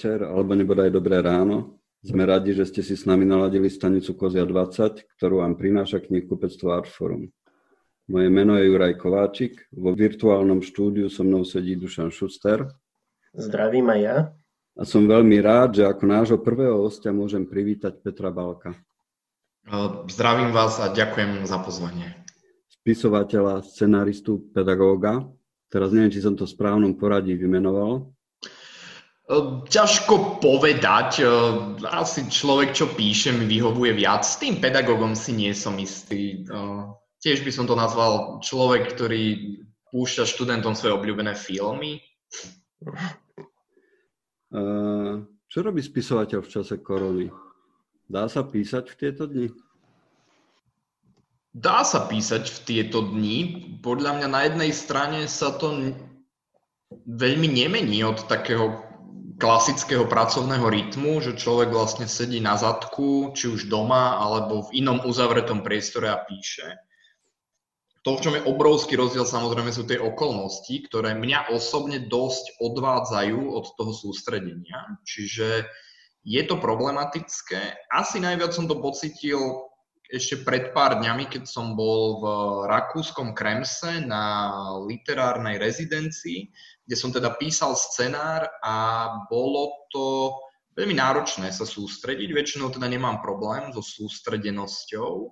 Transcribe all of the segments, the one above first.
večer alebo nebodaj dobré ráno. Sme radi, že ste si s nami naladili stanicu Kozia 20, ktorú vám prináša knihkupectvo Artforum. Moje meno je Juraj Kováčik, vo virtuálnom štúdiu so mnou sedí Dušan Šuster. Zdravím aj ja. A som veľmi rád, že ako nášho prvého hostia môžem privítať Petra Balka. Zdravím vás a ďakujem za pozvanie. Spisovateľa, scenaristu, pedagóga. Teraz neviem, či som to v správnom poradí vymenoval. Ťažko povedať. Asi človek, čo píše, mi vyhovuje viac. S tým pedagógom si nie som istý. Tiež by som to nazval človek, ktorý púšťa študentom svoje obľúbené filmy. Čo robí spisovateľ v čase korony? Dá sa písať v tieto dni? Dá sa písať v tieto dni. Podľa mňa na jednej strane sa to veľmi nemení od takého klasického pracovného rytmu, že človek vlastne sedí na zadku, či už doma, alebo v inom uzavretom priestore a píše. To, v čom je obrovský rozdiel, samozrejme, sú tie okolnosti, ktoré mňa osobne dosť odvádzajú od toho sústredenia. Čiže je to problematické. Asi najviac som to pocitil ešte pred pár dňami, keď som bol v rakúskom Kremse na literárnej rezidencii, kde som teda písal scenár a bolo to veľmi náročné sa sústrediť. Väčšinou teda nemám problém so sústredenosťou,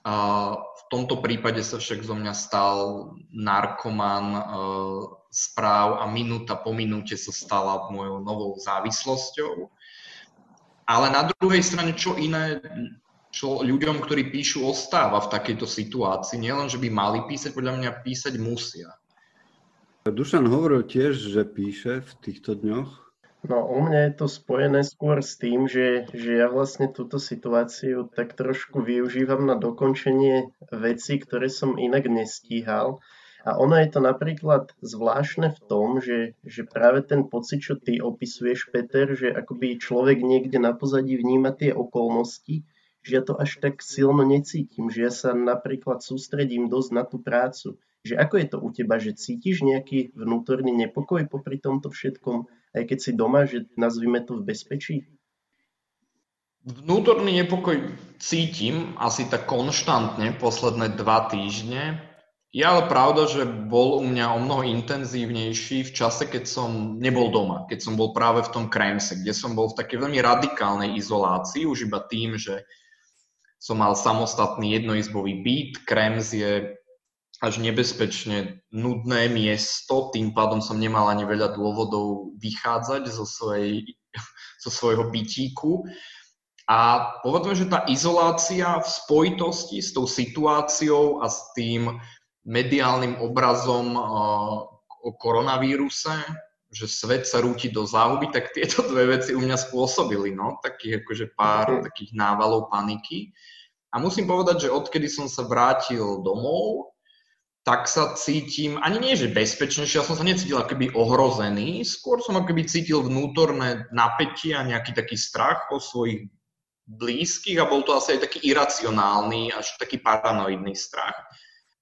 v tomto prípade sa však zo mňa stal narkoman e, správ a minúta po minúte sa stala mojou novou závislosťou. Ale na druhej strane, čo iné čo ľuďom, ktorí píšu, ostáva v takejto situácii. Nielen, že by mali písať, podľa mňa písať musia. Dušan hovoril tiež, že píše v týchto dňoch. No u mňa je to spojené skôr s tým, že, že ja vlastne túto situáciu tak trošku využívam na dokončenie veci, ktoré som inak nestíhal. A ono je to napríklad zvláštne v tom, že, že práve ten pocit, čo ty opisuješ, Peter, že akoby človek niekde na pozadí vníma tie okolnosti, že ja to až tak silno necítim, že ja sa napríklad sústredím dosť na tú prácu. Že ako je to u teba, že cítiš nejaký vnútorný nepokoj popri tomto všetkom? aj keď si doma, že nazvime to v bezpečí? Vnútorný nepokoj cítim asi tak konštantne posledné dva týždne. Je ale pravda, že bol u mňa o mnoho intenzívnejší v čase, keď som nebol doma, keď som bol práve v tom Kremse, kde som bol v takej veľmi radikálnej izolácii, už iba tým, že som mal samostatný jednoizbový byt. Krems je až nebezpečne nudné miesto, tým pádom som nemal ani veľa dôvodov vychádzať zo, svojej, zo svojho bytíku. A povedzme, že tá izolácia v spojitosti s tou situáciou a s tým mediálnym obrazom o koronavíruse, že svet sa rúti do záhuby, tak tieto dve veci u mňa spôsobili, no, takých akože pár takých návalov paniky. A musím povedať, že odkedy som sa vrátil domov, tak sa cítim, ani nie, že bezpečnejšie, ja som sa necítil akoby ohrozený, skôr som akoby cítil vnútorné napätie a nejaký taký strach o svojich blízkych a bol to asi aj taký iracionálny, až taký paranoidný strach.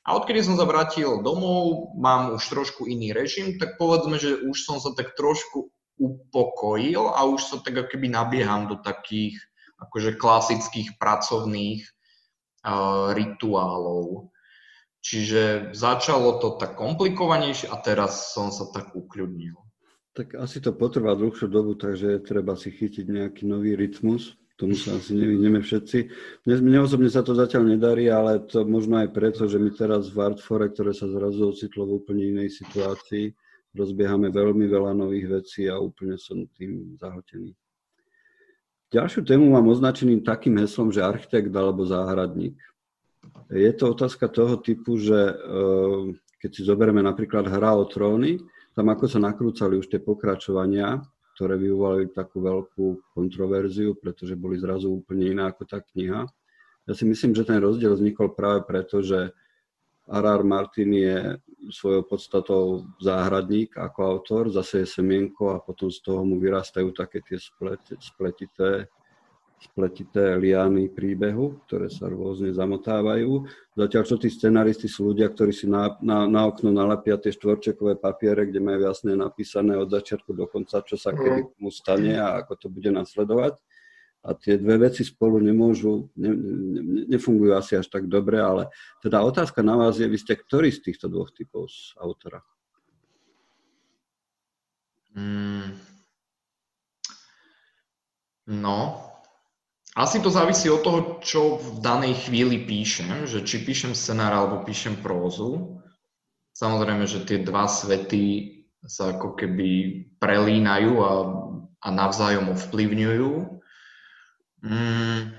A odkedy som sa vrátil domov, mám už trošku iný režim, tak povedzme, že už som sa tak trošku upokojil a už sa tak akoby nabieham do takých akože klasických pracovných uh, rituálov. Čiže začalo to tak komplikovanejšie a teraz som sa tak ukľudnil. Tak asi to potrvá dlhšiu dobu, takže treba si chytiť nejaký nový rytmus. Tomu sa asi nevidíme všetci. Mne, osobne sa to zatiaľ nedarí, ale to možno aj preto, že my teraz v Artfore, ktoré sa zrazu ocitlo v úplne inej situácii, rozbiehame veľmi veľa nových vecí a úplne som tým zahltený. Ďalšiu tému mám označeným takým heslom, že architekt alebo záhradník. Je to otázka toho typu, že eh, keď si zoberieme napríklad Hra o tróny, tam ako sa nakrúcali už tie pokračovania, ktoré vyvolali takú veľkú kontroverziu, pretože boli zrazu úplne iná ako tá kniha. Ja si myslím, že ten rozdiel vznikol práve preto, že R.R. Martin je svojou podstatou záhradník ako autor, zase je semienko a potom z toho mu vyrastajú také tie spletité spletité liany príbehu, ktoré sa rôzne zamotávajú. Zatiaľ, čo tí scenaristi sú ľudia, ktorí si na, na, na okno nalepia tie štvorčekové papiere, kde majú jasne napísané od začiatku do konca, čo sa kedy mu stane a ako to bude nasledovať. A tie dve veci spolu nemôžu, ne, ne, nefungujú asi až tak dobre, ale teda otázka na vás je, vy ste ktorý z týchto dvoch typov z autora? Mm. No, asi to závisí od toho, čo v danej chvíli píšem, že či píšem scenár alebo píšem prózu. Samozrejme, že tie dva svety sa ako keby prelínajú a, a navzájom ovplyvňujú. Mm.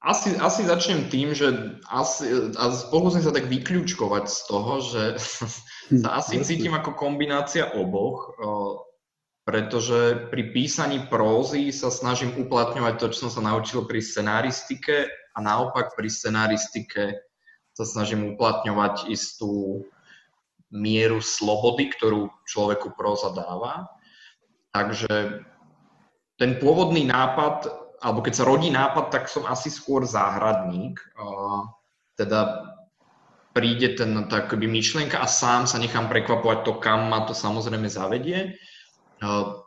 Asi, asi začnem tým, že asi, a pokúsim sa tak vyklúčkovať z toho, že sa asi cítim ako kombinácia oboch pretože pri písaní prózy sa snažím uplatňovať to, čo som sa naučil pri scenáristike a naopak pri scenáristike sa snažím uplatňovať istú mieru slobody, ktorú človeku próza dáva. Takže ten pôvodný nápad, alebo keď sa rodí nápad, tak som asi skôr záhradník. Teda príde ten takoby myšlienka a sám sa nechám prekvapovať to, kam ma to samozrejme zavedie.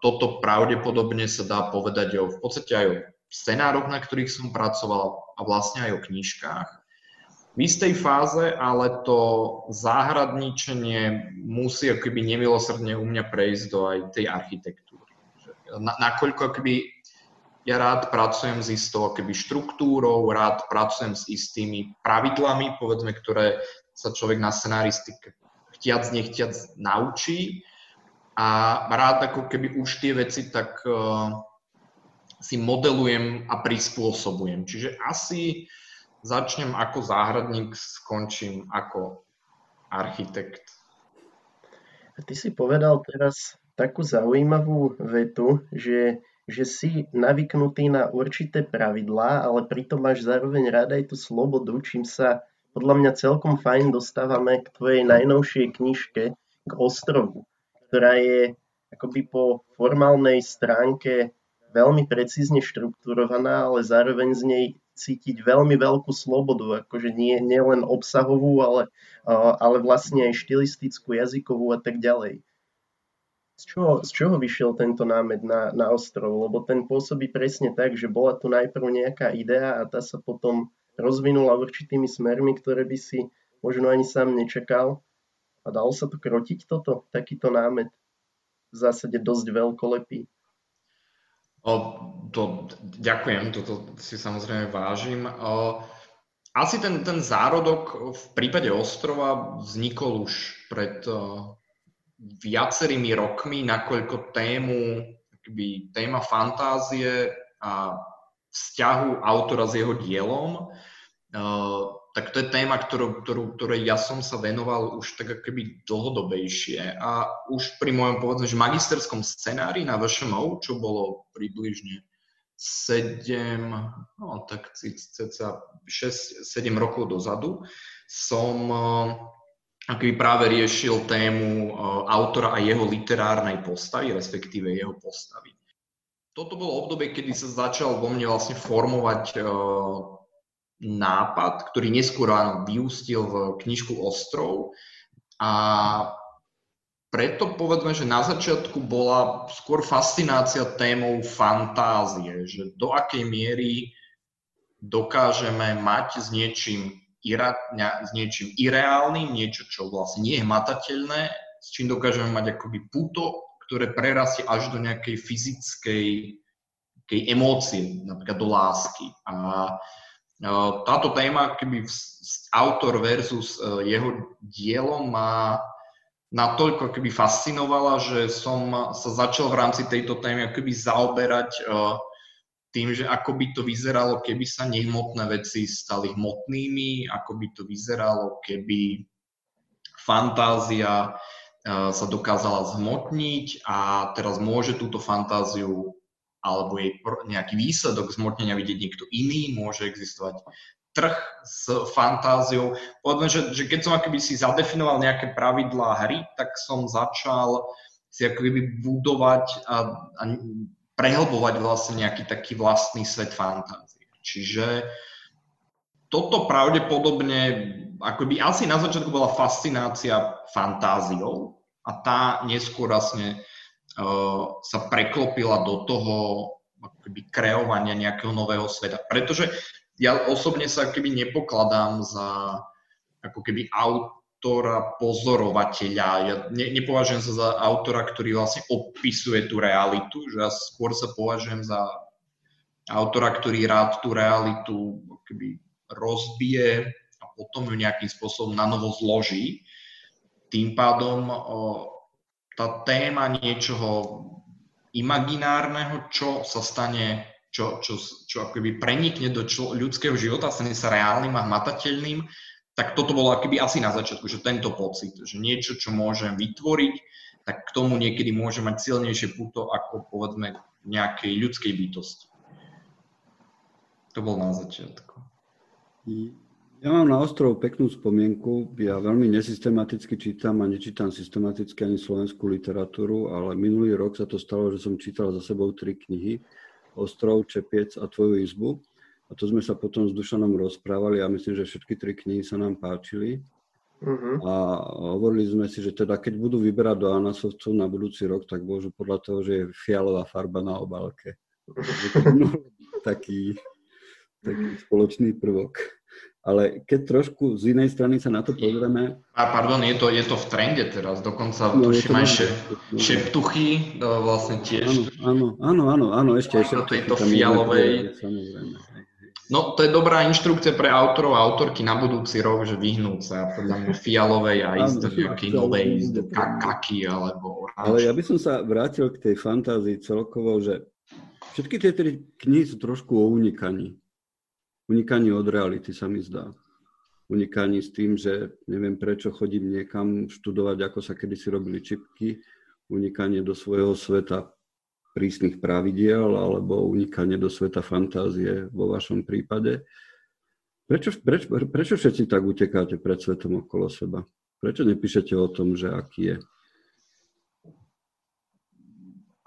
Toto pravdepodobne sa dá povedať o, v podstate aj o scenároch, na ktorých som pracoval a vlastne aj o knižkách. V istej fáze ale to záhradničenie musí akoby nemilosrdne u mňa prejsť do aj tej architektúry. Na, nakoľko akoby ja rád pracujem s istou akoby štruktúrou, rád pracujem s istými pravidlami, povedzme, ktoré sa človek na scenáristike chtiac, nechtiac naučí a rád ako keby už tie veci tak uh, si modelujem a prispôsobujem. Čiže asi začnem ako záhradník, skončím ako architekt. A ty si povedal teraz takú zaujímavú vetu, že, že si navyknutý na určité pravidlá, ale pritom máš zároveň rád aj tú slobodu, čím sa podľa mňa celkom fajn dostávame k tvojej najnovšej knižke, k ostrovu ktorá je akoby po formálnej stránke veľmi precízne štrukturovaná, ale zároveň z nej cítiť veľmi veľkú slobodu, akože nie, nie len obsahovú, ale, ale vlastne aj štilistickú, jazykovú a tak ďalej. Z čoho, z čoho vyšiel tento námed na, na ostrov? Lebo ten pôsobí presne tak, že bola tu najprv nejaká idea a tá sa potom rozvinula určitými smermi, ktoré by si možno ani sám nečakal. A dalo sa to krotiť toto, takýto námet? V zásade dosť veľkolepý. O, to, ďakujem, toto si samozrejme vážim. O, asi ten, ten zárodok v prípade ostrova vznikol už pred o, viacerými rokmi, nakoľko tému, akby, téma fantázie a vzťahu autora s jeho dielom tak to je téma, ktorú, ktorú, ktorej ja som sa venoval už tak akoby dlhodobejšie a už pri mojom povedzme, že magisterskom scenári na VŠMO, čo bolo približne 7, no tak cca 6-7 rokov dozadu, som eh, akoby práve riešil tému eh, autora a jeho literárnej postavy, respektíve jeho postavy. Toto bolo obdobie, kedy sa začal vo mne vlastne formovať eh, nápad, ktorý neskôr áno, vyústil v knižku Ostrov a preto povedzme, že na začiatku bola skôr fascinácia témou fantázie, že do akej miery dokážeme mať s niečím, ira, s niečím ireálnym, niečo, čo vlastne nie je matateľné, s čím dokážeme mať akoby puto, ktoré prerastie až do nejakej fyzickej emócie, napríklad do lásky. A táto téma, keby autor versus e, jeho dielo ma natoľko keby fascinovala, že som sa začal v rámci tejto témy keby zaoberať e, tým, že ako by to vyzeralo, keby sa nehmotné veci stali hmotnými, ako by to vyzeralo, keby fantázia e, sa dokázala zhmotniť a teraz môže túto fantáziu alebo jej nejaký výsledok zmotnenia vidieť niekto iný, môže existovať trh s fantáziou. Povedzme, že, že keď som akoby si zadefinoval nejaké pravidlá hry, tak som začal si akoby budovať a, a prehlbovať vlastne nejaký taký vlastný svet fantázie. Čiže toto pravdepodobne, akoby asi na začiatku bola fascinácia fantáziou a tá neskôr vlastne sa preklopila do toho akoby kreovania nejakého nového sveta. Pretože ja osobne sa keby nepokladám za ako keby autora pozorovateľa. Ja ne, nepovažujem sa za autora, ktorý vlastne opisuje tú realitu, že ja skôr sa považujem za autora, ktorý rád tú realitu keby rozbije a potom ju nejakým spôsobom na novo zloží. Tým pádom o, tá téma niečoho imaginárneho, čo sa stane, čo, čo, čo akoby prenikne do člo, ľudského života, stane sa reálnym a hmatateľným, tak toto bolo akoby asi na začiatku, že tento pocit, že niečo, čo môžem vytvoriť, tak k tomu niekedy môže mať silnejšie puto ako povedzme nejakej ľudskej bytosti. To bol na začiatku. Ja mám na ostrov peknú spomienku. Ja veľmi nesystematicky čítam a nečítam systematicky ani slovenskú literatúru, ale minulý rok sa to stalo, že som čítal za sebou tri knihy. Ostrov, Čepiec a Tvoju izbu. A to sme sa potom s Dušanom rozprávali a myslím, že všetky tri knihy sa nám páčili. Uh-huh. A hovorili sme si, že teda keď budú vyberať do Anasovcu na budúci rok, tak môžu podľa toho, že je fialová farba na obálke. Taký, taký spoločný prvok. Ale keď trošku z inej strany sa na to pozrieme... A pardon, je to, je to v trende teraz, dokonca no, tuším aj še, šeptuchy, no, vlastne tiež. Áno, áno, áno, áno, ešte aj šeptuchy. To fialovej. No, to je dobrá inštrukcia pre autorov a autorky na budúci rok, že vyhnúť sa podľa mňa fialovej a ísť do nejakej novej, do kaky alebo oranž. Ale ja by som sa vrátil k tej fantázii celkovo, že všetky tie tri knihy sú trošku o unikaní unikaní od reality sa mi zdá. Unikaní s tým, že neviem prečo chodím niekam študovať, ako sa kedysi robili čipky, unikanie do svojho sveta prísnych pravidiel alebo unikanie do sveta fantázie vo vašom prípade. Prečo, prečo, prečo všetci tak utekáte pred svetom okolo seba? Prečo nepíšete o tom, že aký je?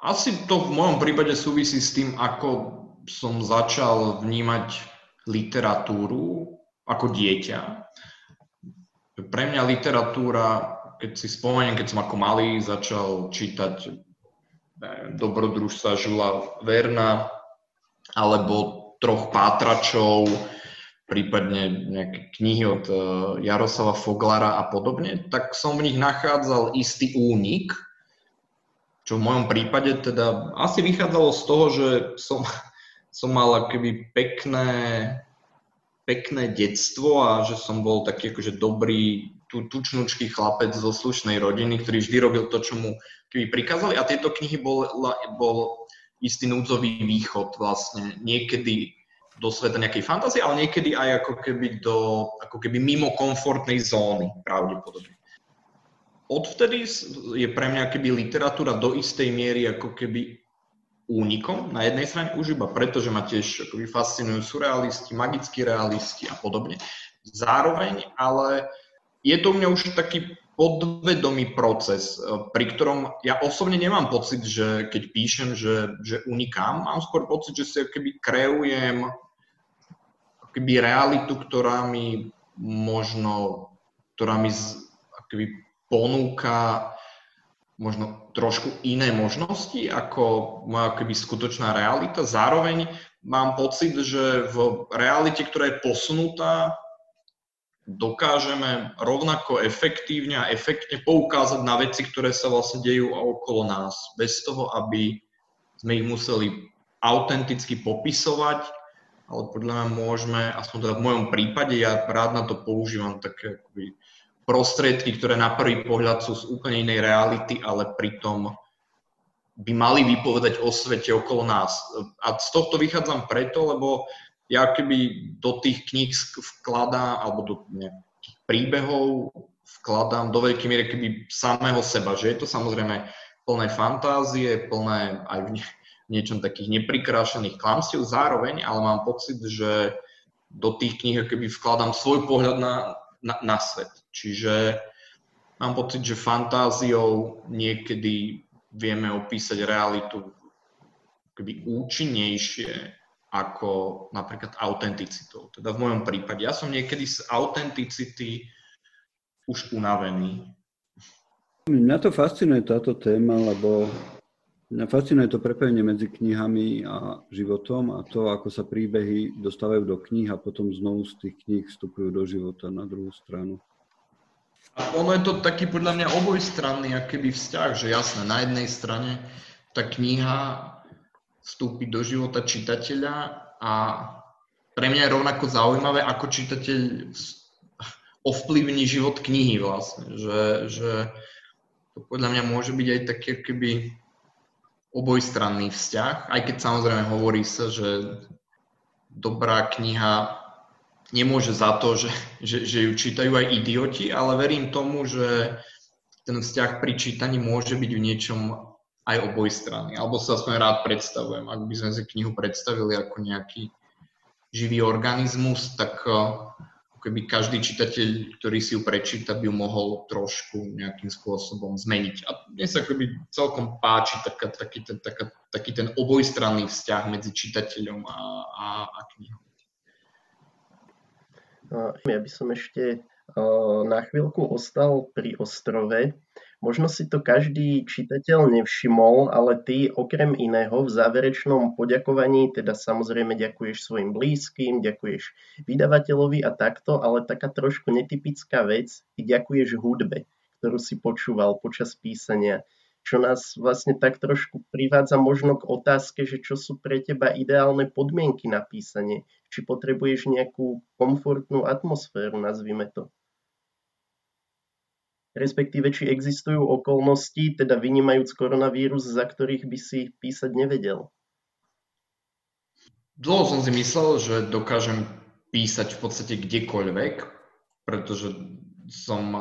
Asi to v mojom prípade súvisí s tým, ako som začal vnímať literatúru ako dieťa. Pre mňa literatúra, keď si spomeniem, keď som ako malý začal čítať dobrodružstva Žula Verna alebo troch pátračov, prípadne nejaké knihy od e, Jaroslava Foglara a podobne, tak som v nich nachádzal istý únik, čo v mojom prípade teda asi vychádzalo z toho, že som som mal akoby pekné, pekné detstvo a že som bol taký akože dobrý, tu, tučnúčký chlapec zo slušnej rodiny, ktorý vždy robil to, čo mu keby prikázali a tieto knihy bol, bol istý núdzový východ vlastne niekedy do sveta nejakej fantázie, ale niekedy aj ako keby, do, ako keby mimo komfortnej zóny pravdepodobne. Odvtedy je pre mňa keby literatúra do istej miery ako keby únikom na jednej strane už iba preto, že ma tiež akoby fascinujú surrealisti, magickí realisti a podobne. Zároveň, ale je to u mňa už taký podvedomý proces, e, pri ktorom ja osobne nemám pocit, že keď píšem, že, že unikám, mám skôr pocit, že si keby kreujem keby realitu, ktorá mi možno, ktorá mi akoby ponúka možno trošku iné možnosti ako moja keby skutočná realita. Zároveň mám pocit, že v realite, ktorá je posunutá, dokážeme rovnako efektívne a efektne poukázať na veci, ktoré sa vlastne dejú okolo nás, bez toho, aby sme ich museli autenticky popisovať, ale podľa mňa môžeme, aspoň teda v mojom prípade, ja rád na to používam také akoby prostriedky, ktoré na prvý pohľad sú z úplne inej reality, ale pritom by mali vypovedať o svete okolo nás. A z tohto vychádzam preto, lebo ja keby do tých kníh vkladám, alebo do nejakých príbehov vkladám do veľkej miery keby samého seba, že je to samozrejme plné fantázie, plné aj v niečom takých neprikrášených klamstiev zároveň, ale mám pocit, že do tých kníh keby vkladám svoj pohľad na, na, na svet. Čiže mám pocit, že fantáziou niekedy vieme opísať realitu keby účinnejšie ako napríklad autenticitou. Teda v mojom prípade. Ja som niekedy z autenticity už unavený. Mňa to fascinuje táto téma, lebo mňa fascinuje to prepojenie medzi knihami a životom a to, ako sa príbehy dostávajú do kníh a potom znovu z tých kníh vstupujú do života na druhú stranu. A ono je to taký podľa mňa obojstranný akýby vzťah, že jasné, na jednej strane tá kniha vstúpiť do života čitateľa a pre mňa je rovnako zaujímavé, ako čitateľ ovplyvní život knihy vlastne, že, že to podľa mňa môže byť aj taký keby obojstranný vzťah, aj keď samozrejme hovorí sa, že dobrá kniha nemôže za to, že, že, že ju čítajú aj idioti, ale verím tomu, že ten vzťah pri čítaní môže byť v niečom aj oboj strany. Alebo sa aspoň rád predstavujem. Ak by sme si knihu predstavili ako nejaký živý organizmus, tak keby každý čitateľ, ktorý si ju prečíta, by ju mohol trošku nejakým spôsobom zmeniť. A mne sa akoby celkom páči taká, taký, ten, taká, taký ten obojstranný vzťah medzi čitateľom a, a, a knihou. Ja by som ešte na chvíľku ostal pri ostrove. Možno si to každý čitateľ nevšimol, ale ty okrem iného v záverečnom poďakovaní teda samozrejme ďakuješ svojim blízkym, ďakuješ vydavateľovi a takto, ale taká trošku netypická vec, ty ďakuješ hudbe, ktorú si počúval počas písania čo nás vlastne tak trošku privádza možno k otázke, že čo sú pre teba ideálne podmienky na písanie. Či potrebuješ nejakú komfortnú atmosféru, nazvime to respektíve či existujú okolnosti, teda vynímajúc koronavírus, za ktorých by si písať nevedel? Dlho som si myslel, že dokážem písať v podstate kdekoľvek, pretože som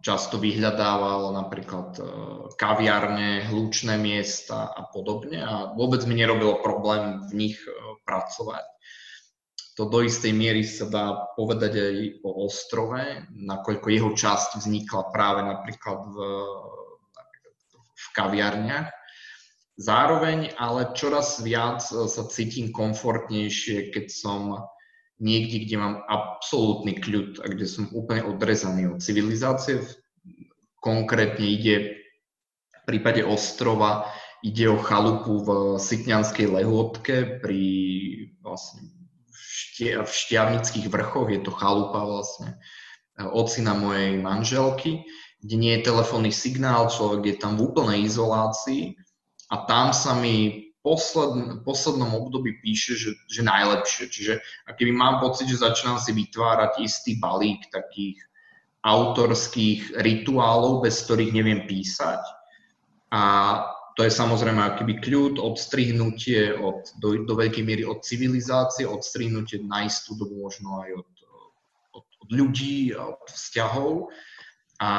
často vyhľadával napríklad e, kaviárne, hlučné miesta a podobne a vôbec mi nerobilo problém v nich e, pracovať to do istej miery sa dá povedať aj o ostrove, nakoľko jeho časť vznikla práve napríklad v, v kaviarniach. Zároveň ale čoraz viac sa cítim komfortnejšie, keď som niekde, kde mám absolútny kľud a kde som úplne odrezaný od civilizácie. Konkrétne ide v prípade ostrova ide o chalupu v Sitňanskej lehotke pri vlastne v Štiavnických vrchoch, je to chalupa vlastne e, ocina mojej manželky, kde nie je telefónny signál, človek je tam v úplnej izolácii a tam sa mi posled, poslednom období píše, že, že najlepšie. Čiže keby mám pocit, že začínam si vytvárať istý balík takých autorských rituálov, bez ktorých neviem písať a to je samozrejme akýby kľud, odstrihnutie od, do, do veľkej miery od civilizácie, odstrihnutie na istú dobu možno aj od, od, od ľudí, od vzťahov. A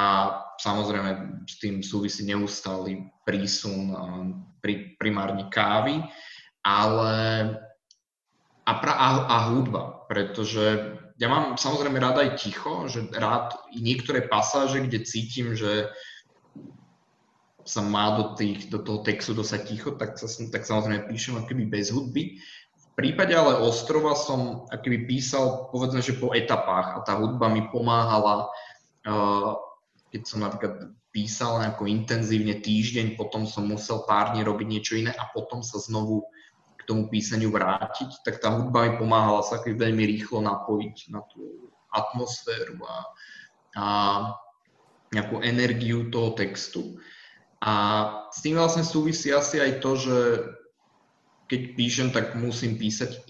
samozrejme s tým súvisí neustály prísun pri, primárne kávy, ale a, pra, a, a hudba, pretože ja mám samozrejme rád aj ticho, že rád niektoré pasáže, kde cítim, že sa má do, tých, do toho textu dosať ticho, tak, sa, tak samozrejme píšem akoby bez hudby. V prípade ale ostrova som akoby písal, povedzme, že po etapách a tá hudba mi pomáhala, uh, keď som napríklad písal nejako intenzívne týždeň, potom som musel pár dní robiť niečo iné a potom sa znovu k tomu písaniu vrátiť, tak tá hudba mi pomáhala sa veľmi rýchlo napojiť na tú atmosféru a, a nejakú energiu toho textu. A s tým vlastne súvisí asi aj to, že keď píšem, tak musím písať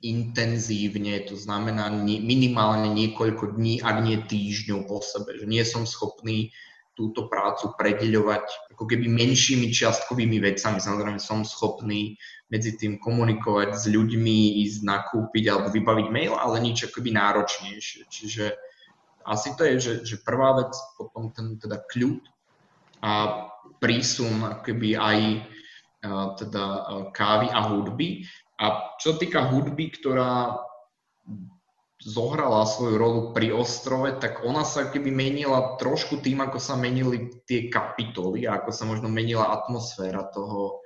intenzívne, to znamená minimálne niekoľko dní, ak nie týždňov po sebe. Že nie som schopný túto prácu predeľovať ako keby menšími čiastkovými vecami. Samozrejme som schopný medzi tým komunikovať s ľuďmi, ísť nakúpiť alebo vybaviť mail, ale nič akoby náročnejšie. Čiže asi to je, že, že prvá vec, potom ten teda kľud a prísun akoby aj teda kávy a hudby. A čo týka hudby, ktorá zohrala svoju rolu pri ostrove, tak ona sa keby menila trošku tým, ako sa menili tie kapitoly ako sa možno menila atmosféra toho,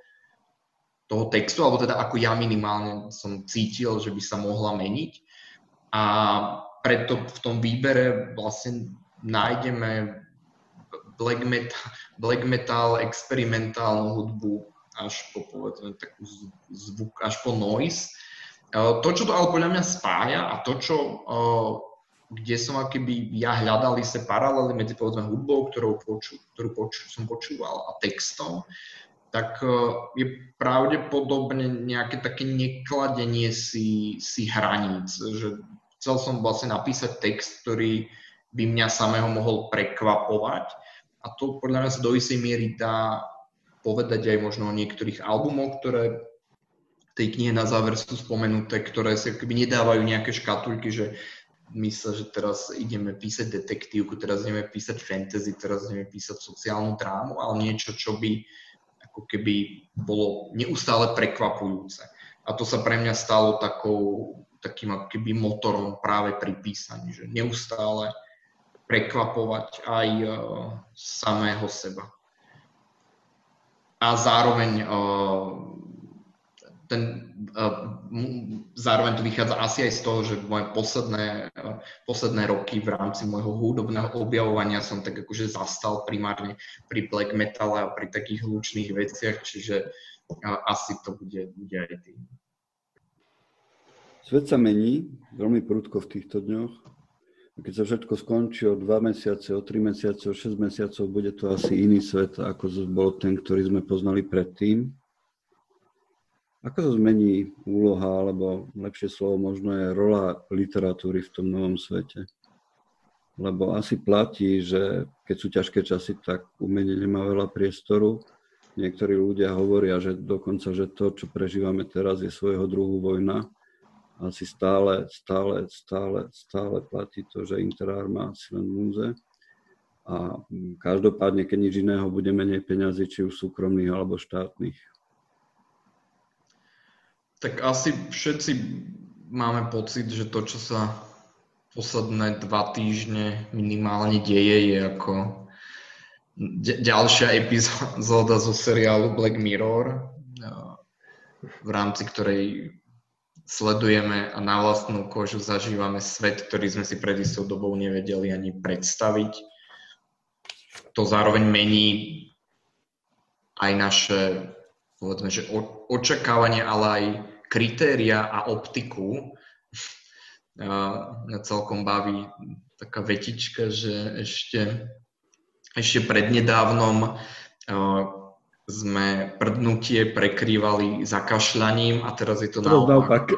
toho textu, alebo teda ako ja minimálne som cítil, že by sa mohla meniť. A preto v tom výbere vlastne nájdeme black metal, black metal experimentálnu hudbu až po povedzme takú zvuk, až po noise. To, čo to ale podľa mňa spája a to, čo kde som akoby ja hľadal isté paralely medzi povedzme hudbou, ktorú, poču, ktorú poču, som počúval a textom, tak e, je pravdepodobne nejaké také nekladenie si, si hraníc. Že chcel som vlastne napísať text, ktorý by mňa samého mohol prekvapovať a to podľa sa do istej miery dá povedať aj možno o niektorých albumoch, ktoré tej knihe na záver sú spomenuté, ktoré sa akoby nedávajú nejaké škatulky, že mysle, že teraz ideme písať detektívku, teraz ideme písať fantasy, teraz ideme písať sociálnu drámu, ale niečo, čo by ako keby bolo neustále prekvapujúce. A to sa pre mňa stalo takou, takým ako keby motorom práve pri písaní, že neustále prekvapovať aj uh, samého seba. A zároveň uh, ten, uh, zároveň to vychádza asi aj z toho, že moje posledné, posledné roky v rámci môjho hudobného objavovania som tak akože zastal primárne pri black metale a pri takých hlučných veciach, čiže asi to bude, bude aj tým. Svet sa mení veľmi prudko v týchto dňoch. Keď sa všetko skončí o dva mesiace, o tri mesiace, o 6 mesiacov, bude to asi iný svet, ako bol ten, ktorý sme poznali predtým. Ako sa zmení úloha, alebo lepšie slovo možno je rola literatúry v tom novom svete? Lebo asi platí, že keď sú ťažké časy, tak umenie nemá veľa priestoru. Niektorí ľudia hovoria, že dokonca, že to, čo prežívame teraz, je svojho druhu vojna. Asi stále, stále, stále, stále platí to, že interárma si len múze. A každopádne, keď nič iného, bude menej peňazí, či už súkromných alebo štátnych. Tak asi všetci máme pocit, že to, čo sa posledné dva týždne minimálne deje, je ako ďalšia epizóda zo seriálu Black Mirror, v rámci ktorej sledujeme a na vlastnú kožu zažívame svet, ktorý sme si pred istou dobou nevedeli ani predstaviť. To zároveň mení aj naše povedzme, že očakávanie, ale aj kritéria a optiku. Mňa celkom baví taká vetička, že ešte, ešte prednedávnom sme prdnutie prekrývali zakašľaním a teraz je to naopak.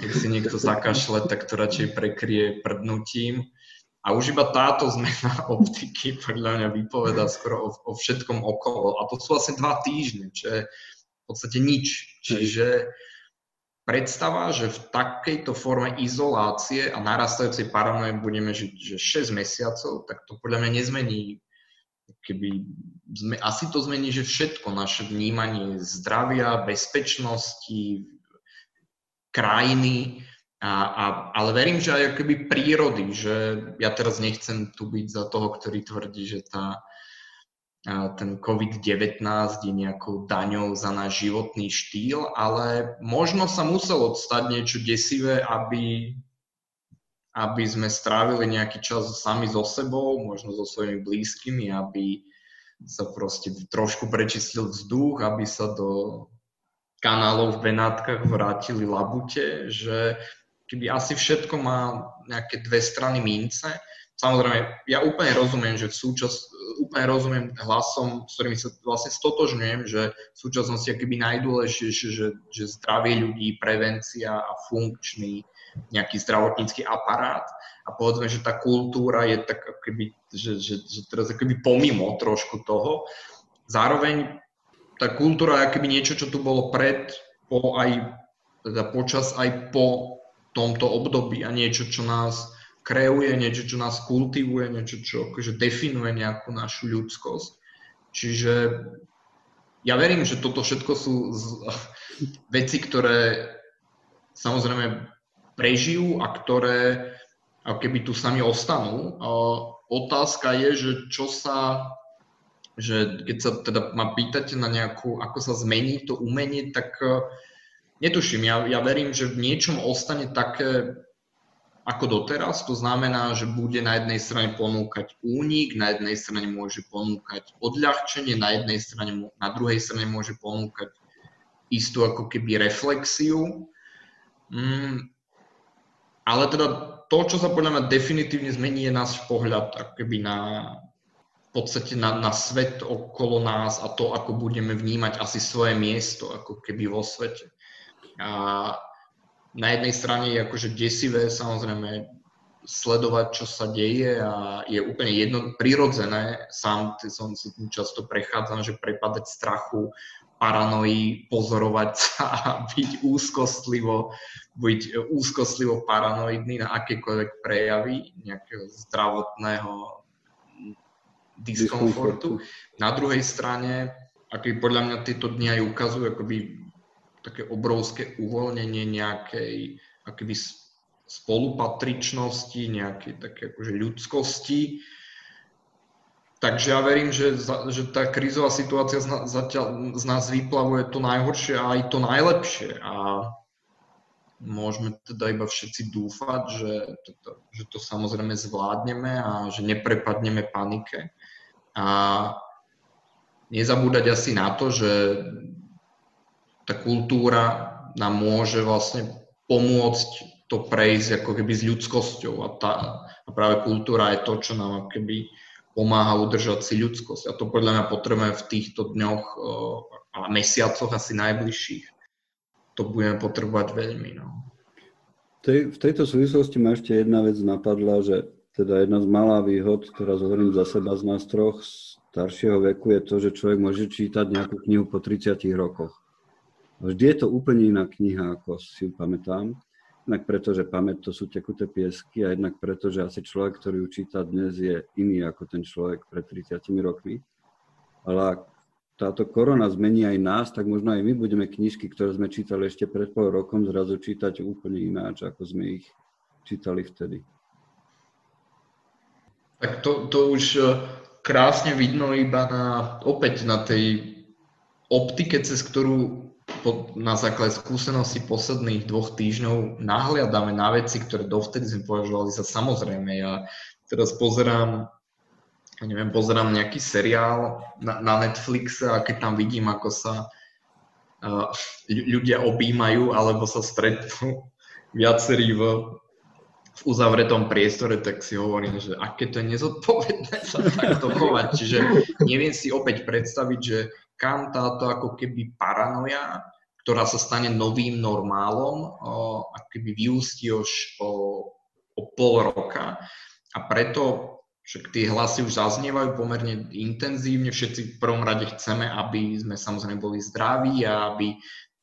Keď si niekto zakašle, tak to radšej prekrie prdnutím. A už iba táto zmena optiky podľa mňa vypoveda skoro o, o všetkom okolo. A to sú vlastne dva týždne, čo je v podstate nič. Čiže predstava, že v takejto forme izolácie a narastajúcej paranoje budeme žiť že 6 mesiacov, tak to podľa mňa nezmení keby sme, asi to zmení, že všetko naše vnímanie zdravia, bezpečnosti, krajiny, a, a, ale verím, že aj keby prírody, že ja teraz nechcem tu byť za toho, ktorý tvrdí, že tá ten COVID-19 je nejakou daňou za náš životný štýl, ale možno sa muselo stať niečo desivé, aby, aby sme strávili nejaký čas sami so sebou, možno so svojimi blízkymi, aby sa proste trošku prečistil vzduch, aby sa do kanálov v Benátkach vrátili labute, že keby asi všetko má nejaké dve strany mince, Samozrejme, ja úplne rozumiem, že v súčas, úplne rozumiem hlasom, s ktorými sa vlastne stotožňujem, že v súčasnosti keby najdôležitejšie, že, že zdravie ľudí, prevencia a funkčný nejaký zdravotnícky aparát a povedzme, že tá kultúra je tak keby, že, že, že teraz keby pomimo trošku toho. Zároveň tá kultúra je keby niečo, čo tu bolo pred, po aj, teda počas aj po tomto období a niečo, čo nás kreuje, niečo, čo nás kultivuje, niečo, čo akože definuje nejakú našu ľudskosť. Čiže ja verím, že toto všetko sú z, veci, ktoré samozrejme prežijú a ktoré a keby tu s nami ostanú. Otázka je, že čo sa, že keď sa teda ma pýtate na nejakú, ako sa zmení to umenie, tak uh, netuším. Ja, ja verím, že v niečom ostane také ako doteraz. To znamená, že bude na jednej strane ponúkať únik, na jednej strane môže ponúkať odľahčenie, na jednej strane, na druhej strane môže ponúkať istú ako keby reflexiu. Mm, ale teda to, čo sa podľa mňa definitívne zmení, je náš pohľad ako keby na, v podstate na, na svet okolo nás a to, ako budeme vnímať asi svoje miesto ako keby vo svete. A na jednej strane je akože desivé samozrejme sledovať, čo sa deje a je úplne jedno, prirodzené, sám som si tým často prechádzam, že prepadať strachu, paranoji, pozorovať sa a byť úzkostlivo, byť úzkostlivo paranoidný na akékoľvek prejavy nejakého zdravotného diskomfortu. Na druhej strane, ako podľa mňa tieto dni aj ukazujú akoby také obrovské uvoľnenie nejakej akoby spolupatričnosti, nejakej také akože ľudskosti. Takže ja verím, že, že tá krízová situácia z, nás, zatiaľ, z nás vyplavuje to najhoršie a aj to najlepšie. A môžeme teda iba všetci dúfať, že to, že to samozrejme zvládneme a že neprepadneme panike. A nezabúdať asi na to, že tá kultúra nám môže vlastne pomôcť to prejsť ako keby s ľudskosťou a, tá, a práve kultúra je to, čo nám keby pomáha udržať si ľudskosť a to podľa mňa potrebujeme v týchto dňoch a mesiacoch asi najbližších. To budeme potrebovať veľmi. No. V tejto súvislosti ma ešte jedna vec napadla, že teda jedna z malá výhod, teraz hovorím za seba z nás troch staršieho veku, je to, že človek môže čítať nejakú knihu po 30 rokoch. Vždy je to úplne iná kniha, ako si ju pamätám. Jednak preto, že pamäť to sú tekuté piesky a jednak preto, že asi človek, ktorý ju číta dnes, je iný ako ten človek pred 30 rokmi. Ale ak táto korona zmení aj nás, tak možno aj my budeme knižky, ktoré sme čítali ešte pred pol rokom, zrazu čítať úplne ináč, ako sme ich čítali vtedy. Tak to, to už eh, krásne vidno iba na, opäť na tej optike, cez ktorú na základe skúsenosti posledných dvoch týždňov nahliadame na veci, ktoré dovtedy sme považovali za samozrejme. Ja teraz pozerám, neviem, pozerám nejaký seriál na, na Netflixe a keď tam vidím, ako sa uh, ľudia objímajú alebo sa stretnú viacerí v, v uzavretom priestore, tak si hovorím, že aké to je nezodpovedné sa takto chovať. Čiže neviem si opäť predstaviť, že kam táto ako keby paranoja, ktorá sa stane novým normálom, ako keby vyústi už o, o pol roka. A preto však tie hlasy už zaznievajú pomerne intenzívne. Všetci v prvom rade chceme, aby sme samozrejme boli zdraví a aby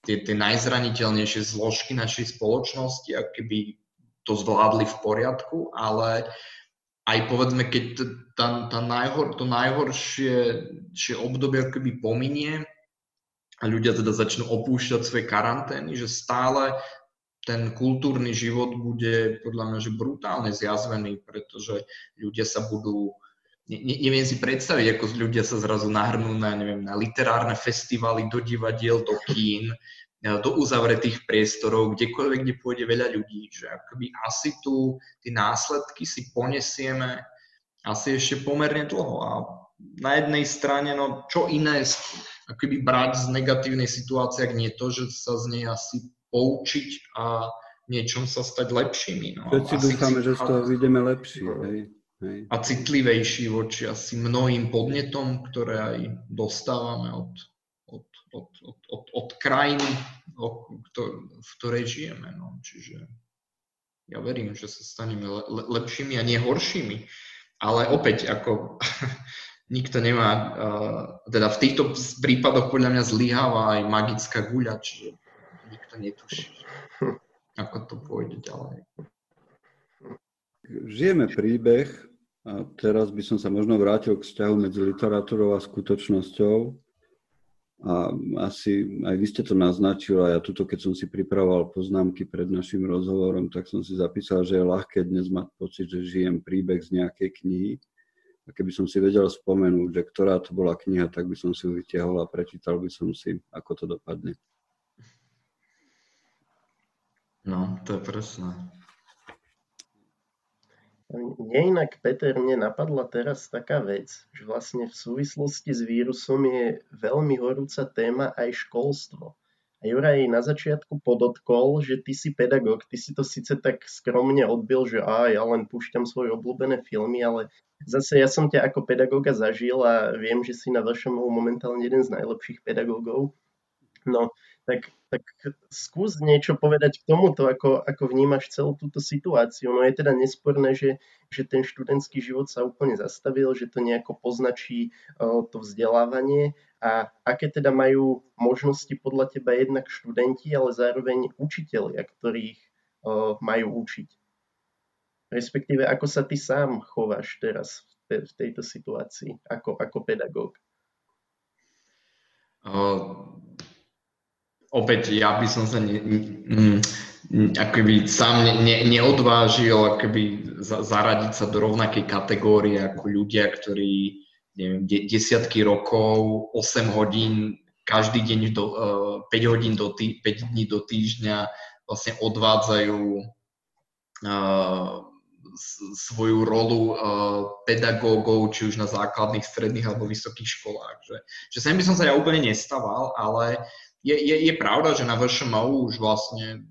tie, tie najzraniteľnejšie zložky našej spoločnosti, keby to zvládli v poriadku, ale aj povedzme, keď tá, tá najhor, to najhoršie obdobie keby pominie a ľudia teda začnú opúšťať svoje karantény, že stále ten kultúrny život bude podľa mňa že brutálne zjazvený, pretože ľudia sa budú ne, neviem si predstaviť, ako ľudia sa zrazu nahrnú na, neviem, na literárne festivaly, do divadiel, do kín, do uzavretých priestorov, kdekoľvek, kde pôjde veľa ľudí, že akoby asi tu tie následky si ponesieme asi ešte pomerne dlho a na jednej strane, no čo iné akoby brať z negatívnej situácie, ak nie to, že sa z nej asi poučiť a niečom sa stať lepšími. No. Všetci dúfame, že z toho vidíme lepší. Hej. Hej. A citlivejší voči asi mnohým podnetom, ktoré aj dostávame od od, od, od, od krajiny, v ktorej žijeme. No. Čiže ja verím, že sa staneme le, lepšími a nie horšími. Ale opäť, ako nikto nemá, teda v týchto prípadoch podľa mňa zlyháva aj magická guľa, čiže nikto netuší, ako to pôjde ďalej. Žijeme príbeh a teraz by som sa možno vrátil k vzťahu medzi literatúrou a skutočnosťou. A asi aj vy ste to naznačil a ja tuto, keď som si pripravoval poznámky pred našim rozhovorom, tak som si zapísal, že je ľahké dnes mať pocit, že žijem príbeh z nejakej knihy. A keby som si vedel spomenúť, že ktorá to bola kniha, tak by som si ju vytiahol a prečítal by som si, ako to dopadne. No, to je presné. Mne inak, Peter, mne napadla teraz taká vec, že vlastne v súvislosti s vírusom je veľmi horúca téma aj školstvo. A Juraj na začiatku podotkol, že ty si pedagóg, ty si to síce tak skromne odbil, že á, ja len púšťam svoje obľúbené filmy, ale zase ja som ťa ako pedagóga zažil a viem, že si na vašom momentálne jeden z najlepších pedagógov. No, tak, tak skús niečo povedať k tomuto, ako, ako vnímaš celú túto situáciu. No je teda nesporné, že, že ten študentský život sa úplne zastavil, že to nejako poznačí uh, to vzdelávanie a aké teda majú možnosti podľa teba jednak študenti, ale zároveň učiteľia, ktorých uh, majú učiť. Respektíve, ako sa ty sám chováš teraz v, v tejto situácii ako, ako pedagóg? Uh opäť ja by som sa ne, akoby sám ne, ne, neodvážil akoby zaradiť sa do rovnakej kategórie ako ľudia, ktorí neviem, de, desiatky rokov, 8 hodín, každý deň do, uh, 5 hodín do tý, 5 dní do týždňa vlastne odvádzajú uh, svoju rolu uh, pedagógov, či už na základných, stredných alebo vysokých školách. Že, že sem by som sa ja úplne nestával, ale je, je, je pravda, že na VŠMU už vlastne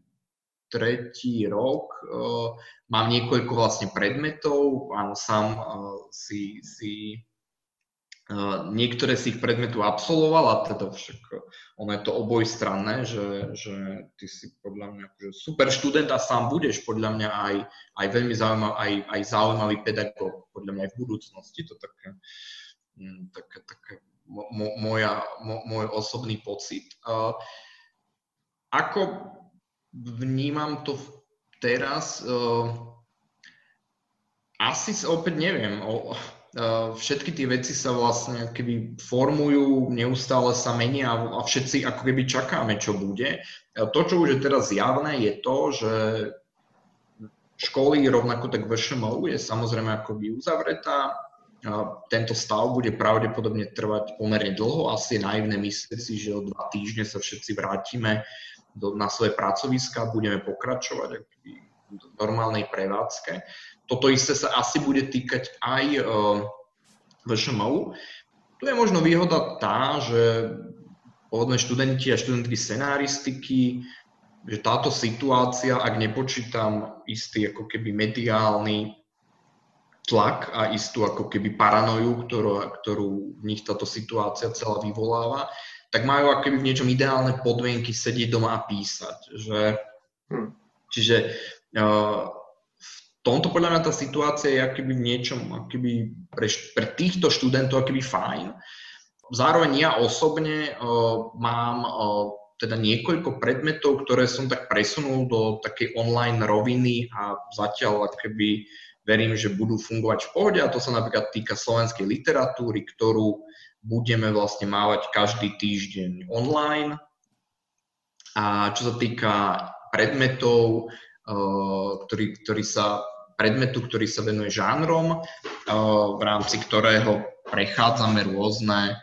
tretí rok uh, mám niekoľko vlastne predmetov, áno, sám uh, si, si uh, niektoré z ich predmetu absolvoval a teda však ono je to obojstranné, že, že ty si podľa mňa akože super študent a sám budeš podľa mňa aj, aj veľmi zaujímavý, aj, aj zaujímavý pedagóg, podľa mňa aj v budúcnosti to také, hm, také, také moja, môj osobný pocit. Ako vnímam to teraz, asi opäť neviem. Všetky tie veci sa vlastne keby formujú, neustále sa menia a všetci ako keby čakáme, čo bude. To, čo už je teraz zjavné, je to, že školy, rovnako tak VŠMU je samozrejme akoby uzavretá, tento stav bude pravdepodobne trvať pomerne dlho. Asi je naivné myslieť si, že o dva týždne sa všetci vrátime do, na svoje pracoviska a budeme pokračovať v normálnej prevádzke. Toto isté sa asi bude týkať aj uh, VŠMU. Tu je možno výhoda tá, že povedzme študenti a študentky scenaristiky, že táto situácia, ak nepočítam istý ako keby mediálny tlak a istú ako keby paranoju, ktorú, ktorú v nich táto situácia celá vyvoláva, tak majú ako keby v niečom ideálne podmienky sedieť doma a písať. Že, hm. Čiže uh, v tomto podľa mňa tá situácia je akoby v niečom akoby pre, pre týchto študentov akoby fajn. Zároveň ja osobne uh, mám uh, teda niekoľko predmetov, ktoré som tak presunul do takej online roviny a zatiaľ akoby verím, že budú fungovať v pohode a to sa napríklad týka slovenskej literatúry, ktorú budeme vlastne mávať každý týždeň online. A čo sa týka predmetov, eh, ktorý, ktorý sa, predmetu, ktorý sa venuje žánrom, eh, v rámci ktorého prechádzame rôzne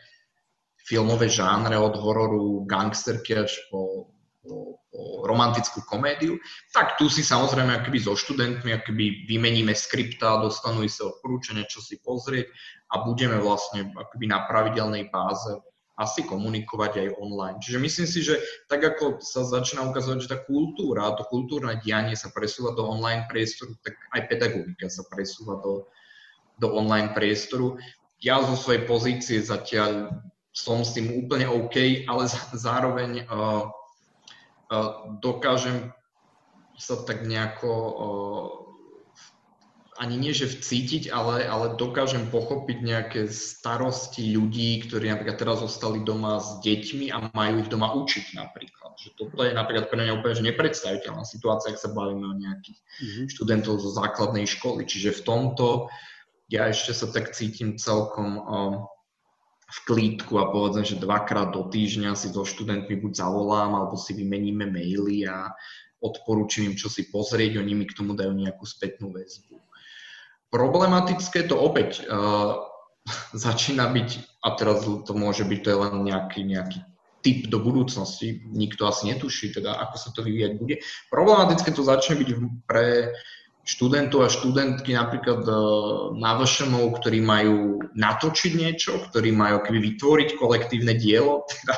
filmové žánre od hororu, gangsterky až po, po romantickú komédiu, tak tu si samozrejme akoby so študentmi akoby vymeníme skripta, dostanú sa odporúčania, čo si pozrieť a budeme vlastne akoby na pravidelnej báze asi komunikovať aj online. Čiže myslím si, že tak ako sa začína ukazovať, že tá kultúra, to kultúrne dianie sa presúva do online priestoru, tak aj pedagogika sa presúva do, do online priestoru. Ja zo svojej pozície zatiaľ som s tým úplne OK, ale zároveň uh, dokážem sa tak nejako ani nie, že vcítiť, ale, ale dokážem pochopiť nejaké starosti ľudí, ktorí napríklad teraz zostali doma s deťmi a majú ich doma učiť napríklad. Že toto je napríklad pre mňa úplne že nepredstaviteľná situácia, ak sa bavíme o nejakých mm-hmm. študentov zo základnej školy. Čiže v tomto ja ešte sa tak cítim celkom v klídku a povedzme, že dvakrát do týždňa si so študentmi buď zavolám, alebo si vymeníme maily a odporúčim im, čo si pozrieť, oni mi k tomu dajú nejakú spätnú väzbu. problematické to opäť uh, začína byť, a teraz to môže byť, to je len nejaký, nejaký typ do budúcnosti, nikto asi netuší, teda ako sa to vyvíjať bude. Problematické to začne byť pre študentov a študentky napríklad e, na VŠMO, ktorí majú natočiť niečo, ktorí majú keby vytvoriť kolektívne dielo. Teda,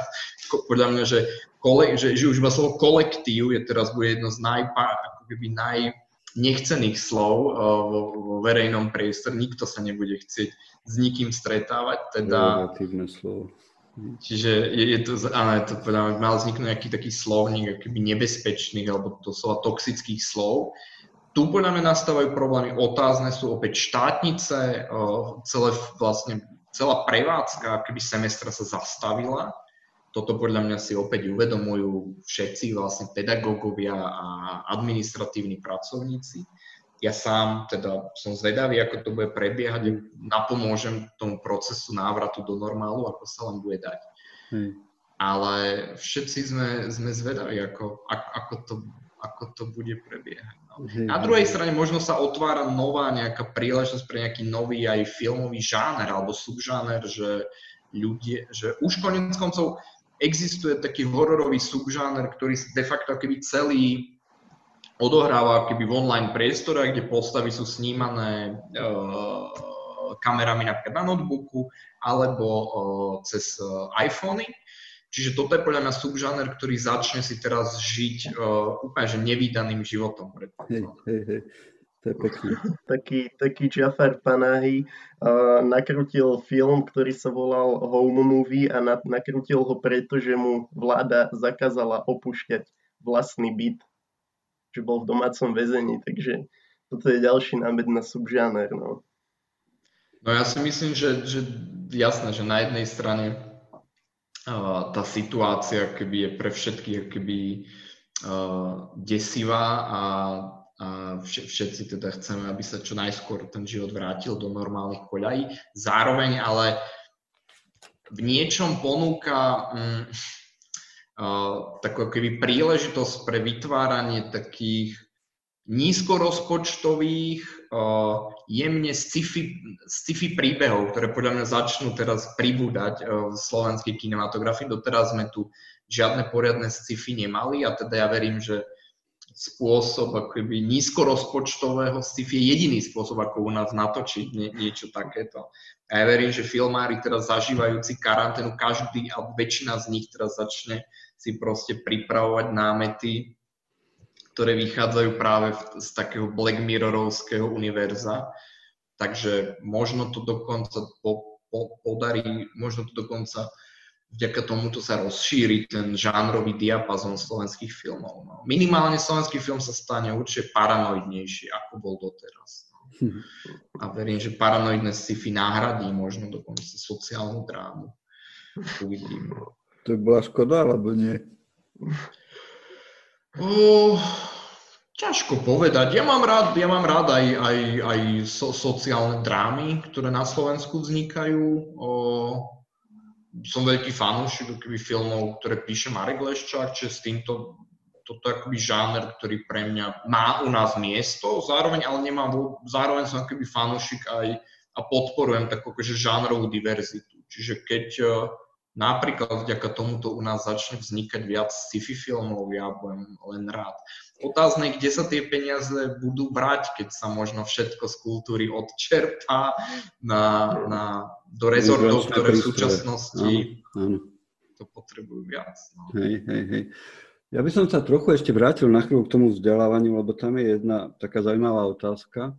podľa mňa, že, kole, že, že už iba slovo kolektív je teraz bude jedno z naj, ako keby naj, nechcených slov uh, vo, vo verejnom priestore. Nikto sa nebude chcieť s nikým stretávať. Teda, slovo. Čiže je, je to, áno, je to povedané, mal vzniknúť nejaký taký slovník akoby nebezpečných alebo to slova toxických slov. Tu podľa mňa nastávajú problémy. Otázne sú opäť štátnice, uh, celé vlastne celá prevádzka keby semestra sa zastavila toto podľa mňa si opäť uvedomujú všetci vlastne pedagógovia a administratívni pracovníci. Ja sám teda som zvedavý, ako to bude prebiehať, napomôžem tomu procesu návratu do normálu, ako sa len bude dať. Hmm. Ale všetci sme, sme zvedaví, ako, ako, to, ako to bude prebiehať. No. Na druhej strane možno sa otvára nová nejaká príležitosť pre nejaký nový aj filmový žáner alebo subžáner, že ľudia, že už konec koncov existuje taký hororový subžáner, ktorý de facto keby celý odohráva keby v online priestore, kde postavy sú snímané uh, kamerami napríklad na notebooku alebo uh, cez uh, iPhony. Čiže toto je podľa mňa subžáner, ktorý začne si teraz žiť uh, úplne že nevýdaným životom. Hej, hej, hej. To je pekný. taký, taký Jafar Panahi uh, nakrútil film, ktorý sa volal Home Movie a na, nakrútil ho preto, že mu vláda zakázala opúšťať vlastný byt. Že bol v domácom väzení, takže toto je ďalší námed na subžáner. No. no ja si myslím, že, že jasné, že na jednej strane tá situácia keby je pre všetkých keby desivá a a všetci teda chceme, aby sa čo najskôr ten život vrátil do normálnych koľají. Zároveň ale v niečom ponúka um, uh, takú keby príležitosť pre vytváranie takých nízkorozpočtových, uh, jemne sci-fi, sci-fi príbehov, ktoré podľa mňa začnú teraz pribúdať uh, v slovenskej kinematografii. Doteraz sme tu žiadne poriadne sci-fi nemali a teda ja verím, že spôsob akoby nízkorozpočtového sci-fi je jediný spôsob, ako u nás natočiť nie, niečo takéto. A ja verím, že filmári teraz zažívajúci karanténu, každý alebo väčšina z nich teraz začne si proste pripravovať námety, ktoré vychádzajú práve z takého Black Mirrorovského univerza. Takže možno to dokonca po, po, podarí, možno to dokonca vďaka tomuto sa rozšíri ten žánrový diapazon slovenských filmov. No. Minimálne slovenský film sa stane určite paranoidnejší, ako bol doteraz. No. A verím, že paranoidné sci-fi náhradí možno dokonca sociálnu drámu. Uvidím. To by bola škoda, alebo nie? Ťažko povedať. Ja mám rád, ja mám rád aj, aj, aj so, sociálne drámy, ktoré na Slovensku vznikajú. Uh, som veľký fanúšik filmov, ktoré píše Marek Leščák, čiže s týmto toto akoby žáner, ktorý pre mňa má u nás miesto, zároveň ale nemám, zároveň som akoby fanúšik aj a podporujem takú akože žánrovú diverzitu. Čiže keď uh, napríklad vďaka tomuto u nás začne vznikať viac sci-fi filmov, ja budem len rád. Otázne, kde sa tie peniaze budú brať, keď sa možno všetko z kultúry odčerpá na, na do rezortov, ktoré v súčasnosti áno, áno. to potrebujú viac. No. Hej, hej, hej. Ja by som sa trochu ešte vrátil na chvíľu k tomu vzdelávaniu, lebo tam je jedna taká zaujímavá otázka.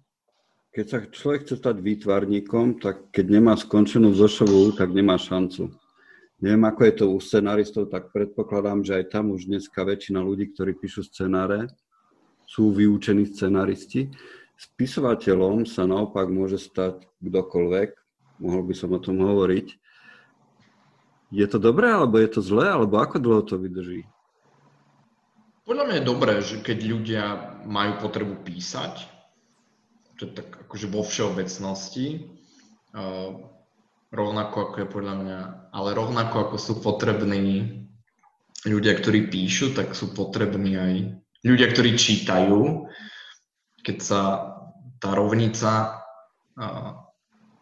Keď sa človek chce stať výtvarníkom, tak keď nemá skončenú zošovú, tak nemá šancu. Neviem, ako je to u scenaristov, tak predpokladám, že aj tam už dneska väčšina ľudí, ktorí píšu scenáre, sú vyučení scenaristi. Spisovateľom sa naopak môže stať kdokoľvek, mohol by som o tom hovoriť. Je to dobré, alebo je to zlé, alebo ako dlho to vydrží? Podľa mňa je dobré, že keď ľudia majú potrebu písať, to tak akože vo všeobecnosti, uh, rovnako ako je podľa mňa, ale rovnako ako sú potrební ľudia, ktorí píšu, tak sú potrební aj ľudia, ktorí čítajú. Keď sa tá rovnica a,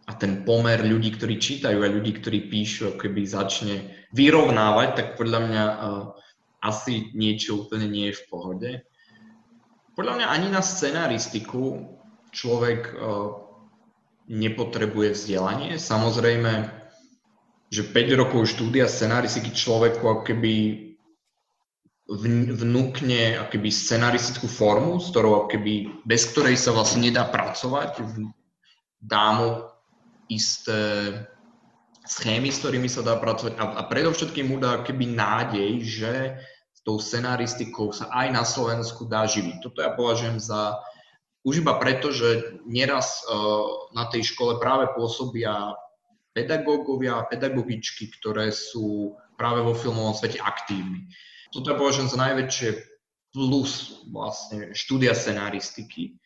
a ten pomer ľudí, ktorí čítajú a ľudí, ktorí píšu, keby začne vyrovnávať, tak podľa mňa uh, asi niečo úplne nie je v pohode. Podľa mňa ani na scenaristiku človek uh, nepotrebuje vzdelanie. Samozrejme, že 5 rokov štúdia scenaristiky človeku ako keby vnúkne akoby scenaristickú formu, s ktorou akoby, bez ktorej sa vlastne nedá pracovať. Dá mu isté schémy, s ktorými sa dá pracovať a, a predovšetkým mu dá keby nádej, že s tou scenaristikou sa aj na Slovensku dá živiť. Toto ja považujem za už iba preto, že nieraz uh, na tej škole práve pôsobia pedagógovia a pedagogičky, ktoré sú práve vo filmovom svete aktívni toto ja považujem za najväčšie plus vlastne štúdia scenaristiky.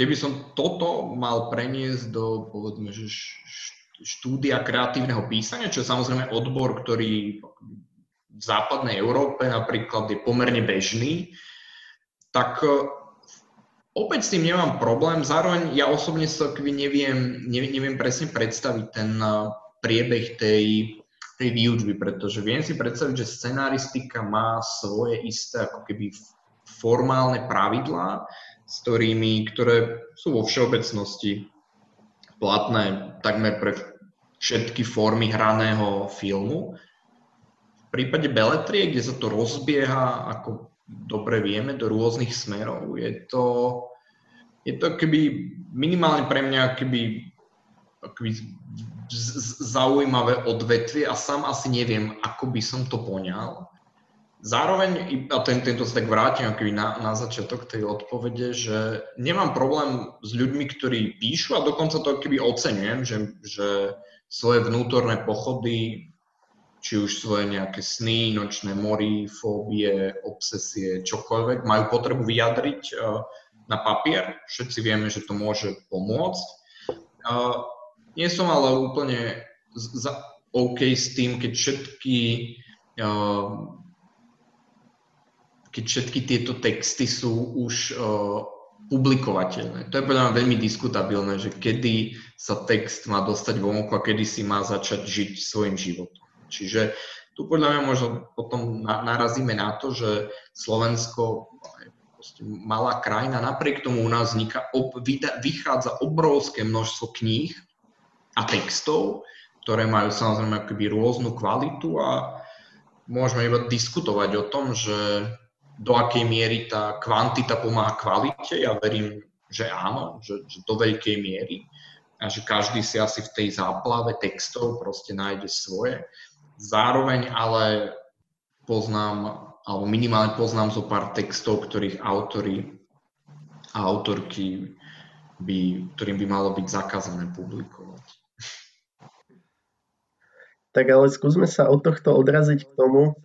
Keby som toto mal preniesť do, povedzme, že štúdia kreatívneho písania, čo je samozrejme odbor, ktorý v západnej Európe napríklad je pomerne bežný, tak e, opäť s tým nemám problém. Zároveň ja osobne sa neviem, neviem, neviem presne predstaviť ten e, priebeh tej tej výučby, pretože viem si predstaviť, že scenaristika má svoje isté ako keby formálne pravidlá, s ktorými, ktoré sú vo všeobecnosti platné takmer pre všetky formy hraného filmu. V prípade beletrie, kde sa to rozbieha, ako dobre vieme, do rôznych smerov, je to, je to keby minimálne pre mňa keby, keby zaujímavé odvetvie a sám asi neviem, ako by som to poňal. Zároveň, a ten, tento sa tak vrátim na, na začiatok tej odpovede, že nemám problém s ľuďmi, ktorí píšu a dokonca to keby oceňujem, že, že svoje vnútorné pochody, či už svoje nejaké sny, nočné mory, fóbie, obsesie, čokoľvek, majú potrebu vyjadriť uh, na papier. Všetci vieme, že to môže pomôcť. Uh, nie som ale úplne OK s tým, keď všetky uh, keď všetky tieto texty sú už publikovateľné. To je podľa mňa veľmi diskutabilné, že kedy sa text má dostať vonku a kedy si má začať žiť svojim životom. Čiže tu podľa mňa možno potom narazíme na to, že Slovensko malá krajina, napriek tomu u nás vzniká, ob, vychádza obrovské množstvo kníh, a textov, ktoré majú samozrejme akoby rôznu kvalitu a môžeme iba diskutovať o tom, že do akej miery tá kvantita pomáha kvalite. Ja verím, že áno, že, že do veľkej miery a že každý si asi v tej záplave textov proste nájde svoje. Zároveň ale poznám, alebo minimálne poznám zo pár textov, ktorých autory a autorky by, ktorým by malo byť zakázané publikovať. Tak ale skúsme sa od tohto odraziť k tomu,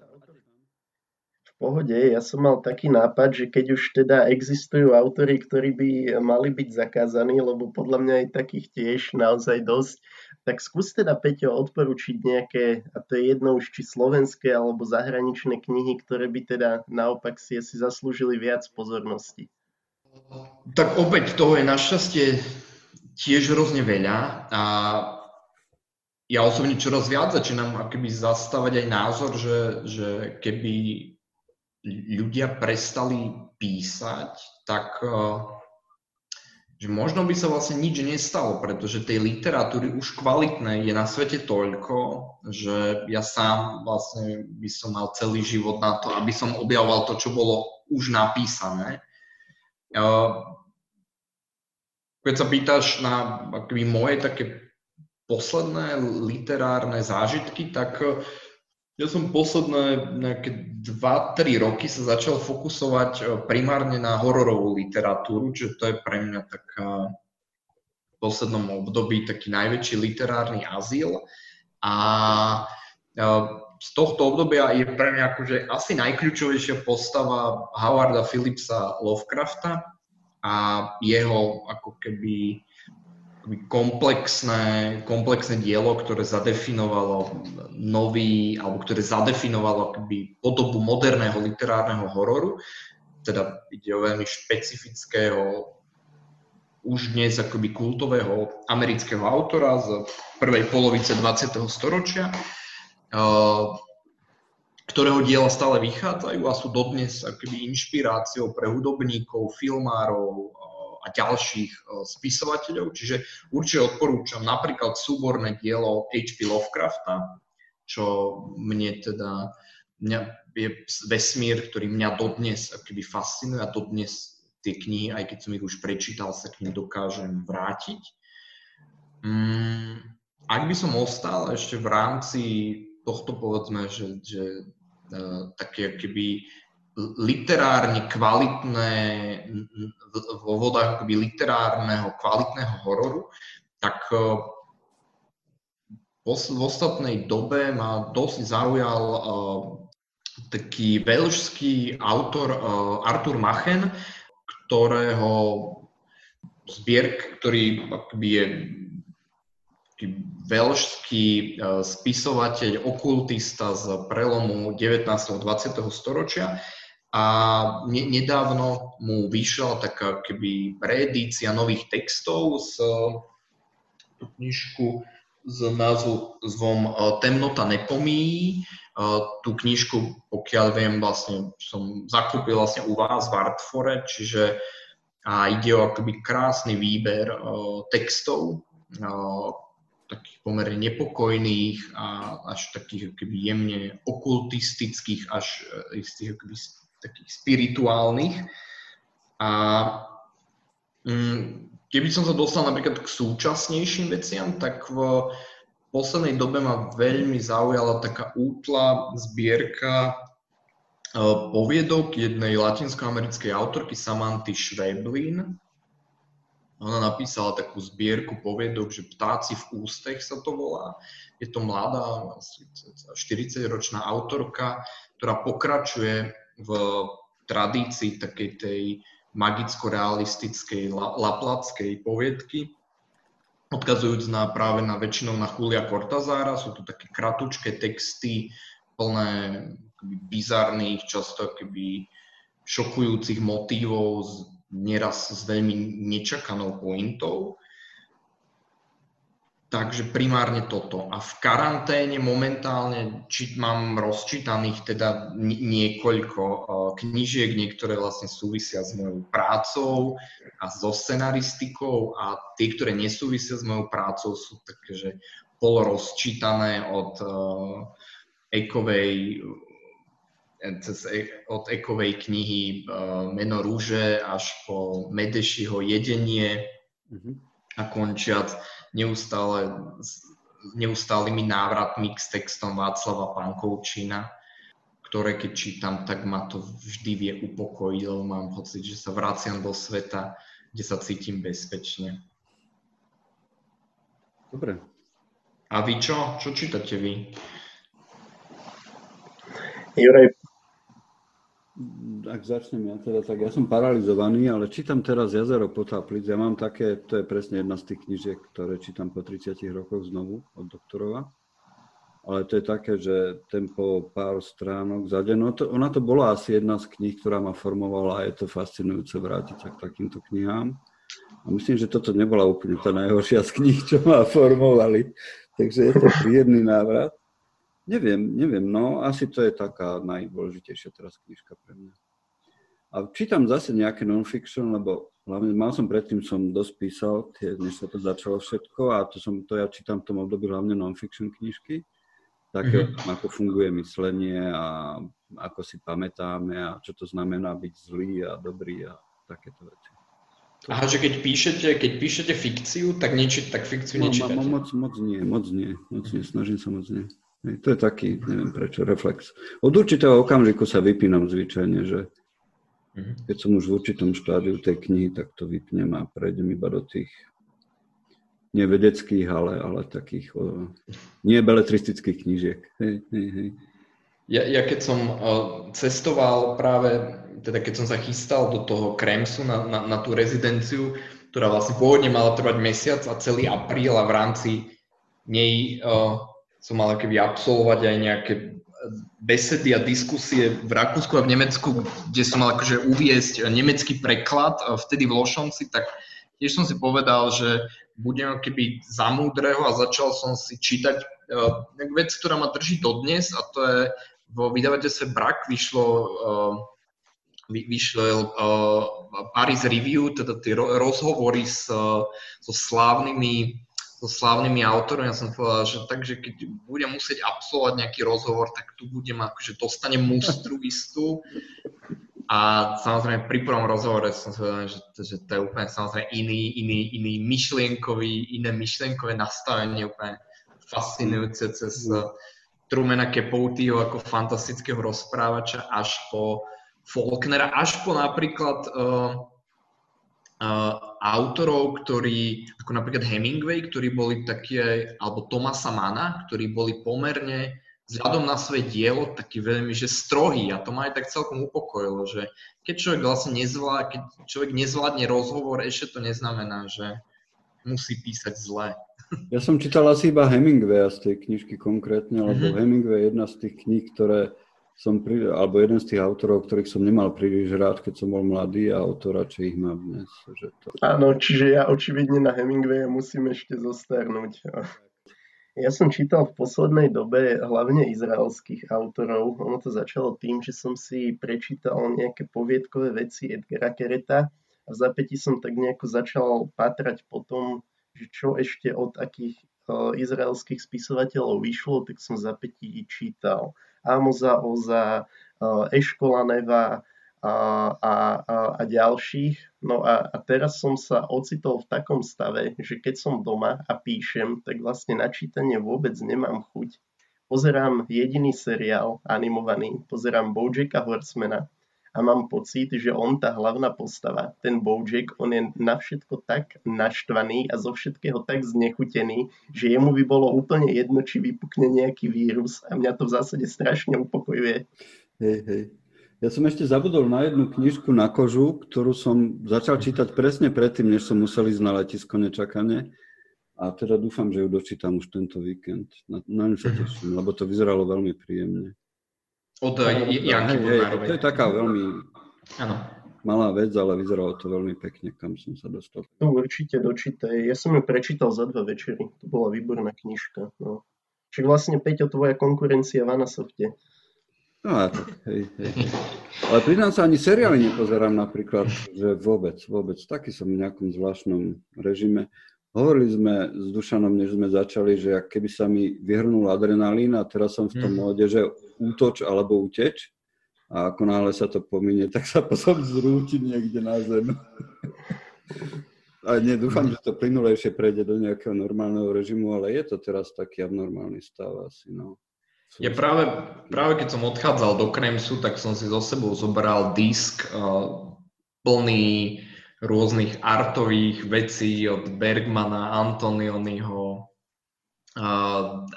v pohode, ja som mal taký nápad, že keď už teda existujú autory, ktorí by mali byť zakázaní, lebo podľa mňa je takých tiež naozaj dosť, tak skús teda, Peťo, odporučiť nejaké, a to je jedno už či slovenské alebo zahraničné knihy, ktoré by teda naopak si asi zaslúžili viac pozornosti. Tak opäť toho je našťastie tiež hrozne veľa a ja osobne čoraz viac začínam akoby zastávať aj názor, že, že keby ľudia prestali písať, tak eh, že možno by sa vlastne nič nestalo, pretože tej literatúry už kvalitnej je na svete toľko, že ja sám vlastne by som mal celý život na to, aby som objavoval to, čo bolo už napísané. Keď sa pýtaš na akoby moje také posledné literárne zážitky, tak ja som posledné nejaké 2-3 roky sa začal fokusovať eh, primárne na hororovú literatúru, čiže to je pre mňa taká v poslednom období taký najväčší literárny azyl. A eh, z tohto obdobia je pre mňa akože asi najkľúčovejšia postava Howarda Phillipsa Lovecrafta a jeho ako keby komplexné, komplexné dielo, ktoré zadefinovalo nový, alebo ktoré zadefinovalo akoby podobu moderného literárneho hororu. Teda ide o veľmi špecifického už dnes akoby kultového amerického autora z prvej polovice 20. storočia, ktorého diela stále vychádzajú a sú dodnes akoby inšpiráciou pre hudobníkov, filmárov a ďalších spisovateľov. Čiže určite odporúčam napríklad súborné dielo H.P. Lovecrafta, čo mne teda mňa je vesmír, ktorý mňa dodnes akoby fascinuje a dodnes tie knihy, aj keď som ich už prečítal, sa k nim dokážem vrátiť. Mm, ak by som ostal ešte v rámci tohto, povedzme, že, že uh, také keby literárne kvalitné, vo vodách akoby literárneho kvalitného hororu, tak uh, v ostatnej dobe ma dosť zaujal uh, taký veľšský autor uh, Artur Machen, ktorého zbierk, ktorý akoby je veľšský e, spisovateľ, okultista z prelomu 19. a 20. storočia a ne, nedávno mu vyšla taká keby reedícia nových textov z tú knižku s názvom e, Temnota nepomíjí. E, tú knižku, pokiaľ viem, vlastne som zakúpil vlastne u vás v Artfore, čiže a ide o akoby krásny výber uh, textov, takých pomerne nepokojných a až takých akoby jemne okultistických, až istých akoby takých spirituálnych. A um, keby som sa dostal napríklad k súčasnejším veciam, tak v poslednej dobe ma veľmi zaujala taká útla zbierka Eh, poviedok jednej latinskoamerickej autorky Samanty Schweblin. Ona napísala takú zbierku poviedok, že Ptáci v ústech sa to volá. Je to mladá, 40-ročná autorka, ktorá pokračuje v tradícii takej tej magicko-realistickej laplackej poviedky, odkazujúc na, práve na väčšinou na Julia Cortazára. Sú to také kratučké texty, plné bizarných, často keby šokujúcich motívov, neraz s veľmi nečakanou pointou. Takže primárne toto. A v karanténe momentálne či, mám rozčítaných teda niekoľko uh, knižiek, niektoré vlastne súvisia s mojou prácou a so scenaristikou a tie, ktoré nesúvisia s mojou prácou sú také, že polorozčítané od uh, ekovej cez, e, od Ekovej knihy Meno rúže až po Medešiho jedenie mm-hmm. a končiac neustále, neustálými návratmi k textom Václava Pankovčina, ktoré keď čítam, tak ma to vždy vie upokojiť, lebo mám pocit, že sa vraciam do sveta, kde sa cítim bezpečne. Dobre. A vy čo? Čo čítate vy? Juraj, ak začnem ja teda, tak ja som paralizovaný, ale čítam teraz Jazero potáplic. Ja mám také, to je presne jedna z tých knižiek, ktoré čítam po 30 rokoch znovu od doktorova. Ale to je také, že tempo pár stránok za deň. No to, ona to bola asi jedna z kníh, ktorá ma formovala a je to fascinujúce vrátiť sa k takýmto knihám. A myslím, že toto nebola úplne tá najhoršia z kníh, čo ma formovali. Takže je to príjemný návrat. Neviem, neviem, no asi to je taká najdôležitejšia teraz knižka pre mňa. A čítam zase nejaké non-fiction, lebo hlavne mal som predtým, som dosť písal, tie, než sa to začalo všetko a to, som, to ja čítam v tom období hlavne non-fiction knižky, také, mm-hmm. ako funguje myslenie a ako si pamätáme a čo to znamená byť zlý a dobrý a takéto veci. Aha, že keď píšete, keď píšete fikciu, tak, neči, tak fikciu no, nečítate? Moc, moc nie, moc nie, moc nie, snažím sa moc nie. To je taký, neviem prečo, reflex. Od určitého okamžiku sa vypínam zvyčajne, že mhm. keď som už v určitom štádiu tej knihy, tak to vypnem a prejdem iba do tých nevedeckých, ale, ale takých o, nie beletristických knížiek. Hej, hej, hej. Ja, ja keď som cestoval práve, teda keď som sa chystal do toho Kremsu na, na, na tú rezidenciu, ktorá vlastne pôvodne mala trvať mesiac a celý apríl a v rámci nej uh, som mal keby absolvovať aj nejaké besedy a diskusie v Rakúsku a v Nemecku, kde som mal akože uviesť nemecký preklad vtedy v Lošonci, tak tiež som si povedal, že budem keby za múdreho a začal som si čítať uh, vec, ktorá ma drží dodnes a to je vo vydavateľstve Brak vyšlo uh, vyšlo uh, Paris Review, teda tie rozhovory s, so slávnymi so slávnymi autormi. Ja som povedal, že takže keď budem musieť absolvovať nejaký rozhovor, tak tu budem akože dostanem mustruistu. A samozrejme pri prvom rozhovore som si povedal, že, že to je úplne samozrejme iný, iný, iný myšlienkový, iné myšlienkové nastavenie, úplne fascinujúce cez mm. Trumana Capoteho ako fantastického rozprávača až po Faulknera, až po napríklad uh, autorov, ktorí, ako napríklad Hemingway, ktorí boli také, alebo Tomasa Mana, ktorí boli pomerne vzhľadom na svoje dielo taký veľmi, že strohý a to ma aj tak celkom upokojilo, že keď človek vlastne nezvládne, keď človek nezvládne rozhovor, ešte to neznamená, že musí písať zle. Ja som čítal asi iba Hemingwaya z tej knižky konkrétne, lebo mm-hmm. Hemingway je jedna z tých kníh, ktoré som, pri, alebo jeden z tých autorov, ktorých som nemal príliš rád, keď som bol mladý a o to radšej ich mám dnes. Že to... Áno, čiže ja očividne na Hemingwaya musím ešte zostarnúť. Ja som čítal v poslednej dobe hlavne izraelských autorov. Ono to začalo tým, že som si prečítal nejaké poviedkové veci Edgara Kereta a v zapätí som tak nejako začal pátrať po tom, že čo ešte od akých uh, izraelských spisovateľov vyšlo, tak som v zapätí čítal Amoza Oza, Eškola Neva a, a, a, a ďalších. No a, a teraz som sa ocitol v takom stave, že keď som doma a píšem, tak vlastne na čítanie vôbec nemám chuť. Pozerám jediný seriál animovaný, pozerám Bojacka Horsemana a mám pocit, že on, tá hlavná postava, ten Bojack, on je na všetko tak naštvaný a zo všetkého tak znechutený, že jemu by bolo úplne jedno, či vypukne nejaký vírus a mňa to v zásade strašne upokojuje. Hej, hej. Ja som ešte zabudol na jednu knižku na kožu, ktorú som začal čítať presne predtým, než som musel ísť na letisko nečakane. A teda dúfam, že ju dočítam už tento víkend. Na, na ňu sa teším, lebo to vyzeralo veľmi príjemne. Od Janky Bodnárovej. To je taká veľmi ano. malá vec, ale vyzeralo to veľmi pekne, kam som sa dostal. To určite dočítaj. Ja som ju prečítal za dva večery. To bola výborná knižka. No. Čiže vlastne, Peťo, tvoja konkurencia v Anasofte. No, tak, hej, hej. Ale priznám sa, ani seriály nepozerám napríklad, že vôbec, vôbec. Taký som v nejakom zvláštnom režime. Hovorili sme s Dušanom, než sme začali, že ak keby sa mi vyhrnul adrenalín a teraz som v tom mm. móde, že útoč alebo uteč a ako náhle sa to pominie, tak sa potom zrúti niekde na zem. A nie, dúfam, že to plynulejšie prejde do nejakého normálneho režimu, ale je to teraz taký abnormálny stav asi, no. Ja práve, práve keď som odchádzal do Kremsu, tak som si so sebou zobral disk uh, plný rôznych artových vecí od Bergmana, Antonioniho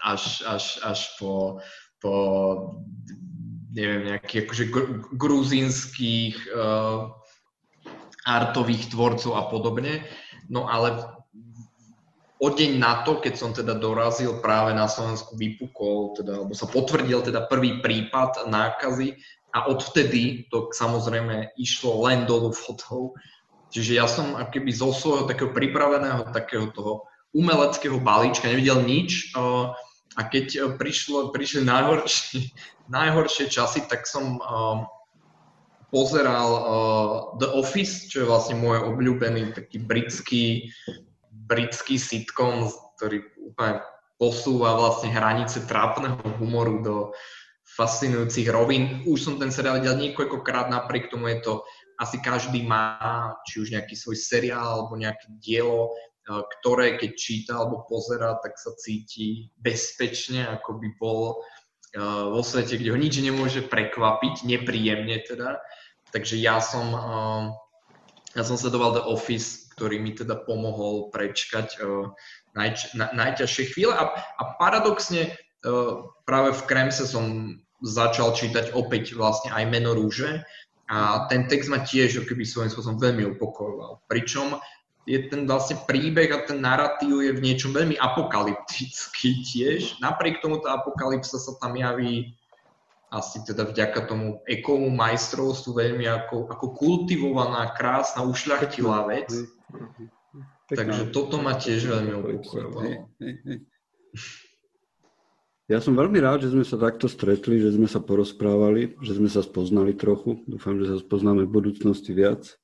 až, až, až po, po neviem, nejakých akože gruzínskych uh, artových tvorcov a podobne. No ale o deň na to, keď som teda dorazil práve na Slovensku, vypukol, teda, alebo sa potvrdil teda prvý prípad nákazy a odvtedy to samozrejme išlo len dolu fotov Čiže ja som keby zo svojho takého pripraveného takého toho umeleckého balíčka nevidel nič a keď e, prišlo, prišli najhoršie, najhoršie časy, tak som pozeral The Office, čo je vlastne môj obľúbený taký britský, britský sitcom, ktorý úplne posúva vlastne hranice trápneho humoru do fascinujúcich rovín. Už som ten seriál videl niekoľkokrát, napriek tomu je to asi každý má či už nejaký svoj seriál alebo nejaké dielo, eh, ktoré keď číta alebo pozera, tak sa cíti bezpečne, ako by bol eh, vo svete, kde ho nič nemôže prekvapiť, nepríjemne teda. Takže ja som, eh, ja som sledoval The Office, ktorý mi teda pomohol prečkať najč, na, najťažšie chvíle a, a paradoxne práve v Kremse som začal čítať opäť vlastne aj Meno rúže, a ten text ma tiež keby svojím spôsobom veľmi upokojoval. Pričom je ten vlastne príbeh a ten narratív je v niečom veľmi apokalyptický tiež. Napriek tomu tá apokalypsa sa tam javí asi teda vďaka tomu ekomu majstrovstvu veľmi ako, ako kultivovaná, krásna, ušľachtilá vec. Takže toto ma tiež veľmi upokojovalo. Ja som veľmi rád, že sme sa takto stretli, že sme sa porozprávali, že sme sa spoznali trochu. Dúfam, že sa spoznáme v budúcnosti viac.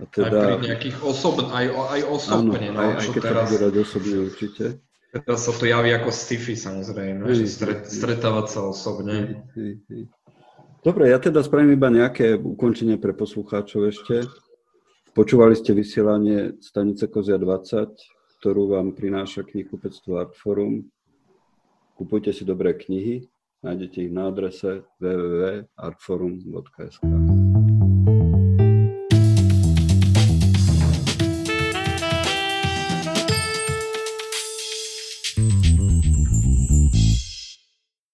A teda... Aj pri nejakých osob, aj, aj osobne. Áno, no, aj, aj keď teraz, to bude osobne určite. Teraz sa to javí ako sci-fi samozrejme, hej, že stret, stretávať sa osobne. Hej, hej. Dobre, ja teda spravím iba nejaké ukončenie pre poslucháčov ešte. Počúvali ste vysielanie stanice Kozia 20, ktorú vám prináša knihkupectvo Artforum. Kupujte si dobré knihy, nájdete ich na adrese www.artforum.sk.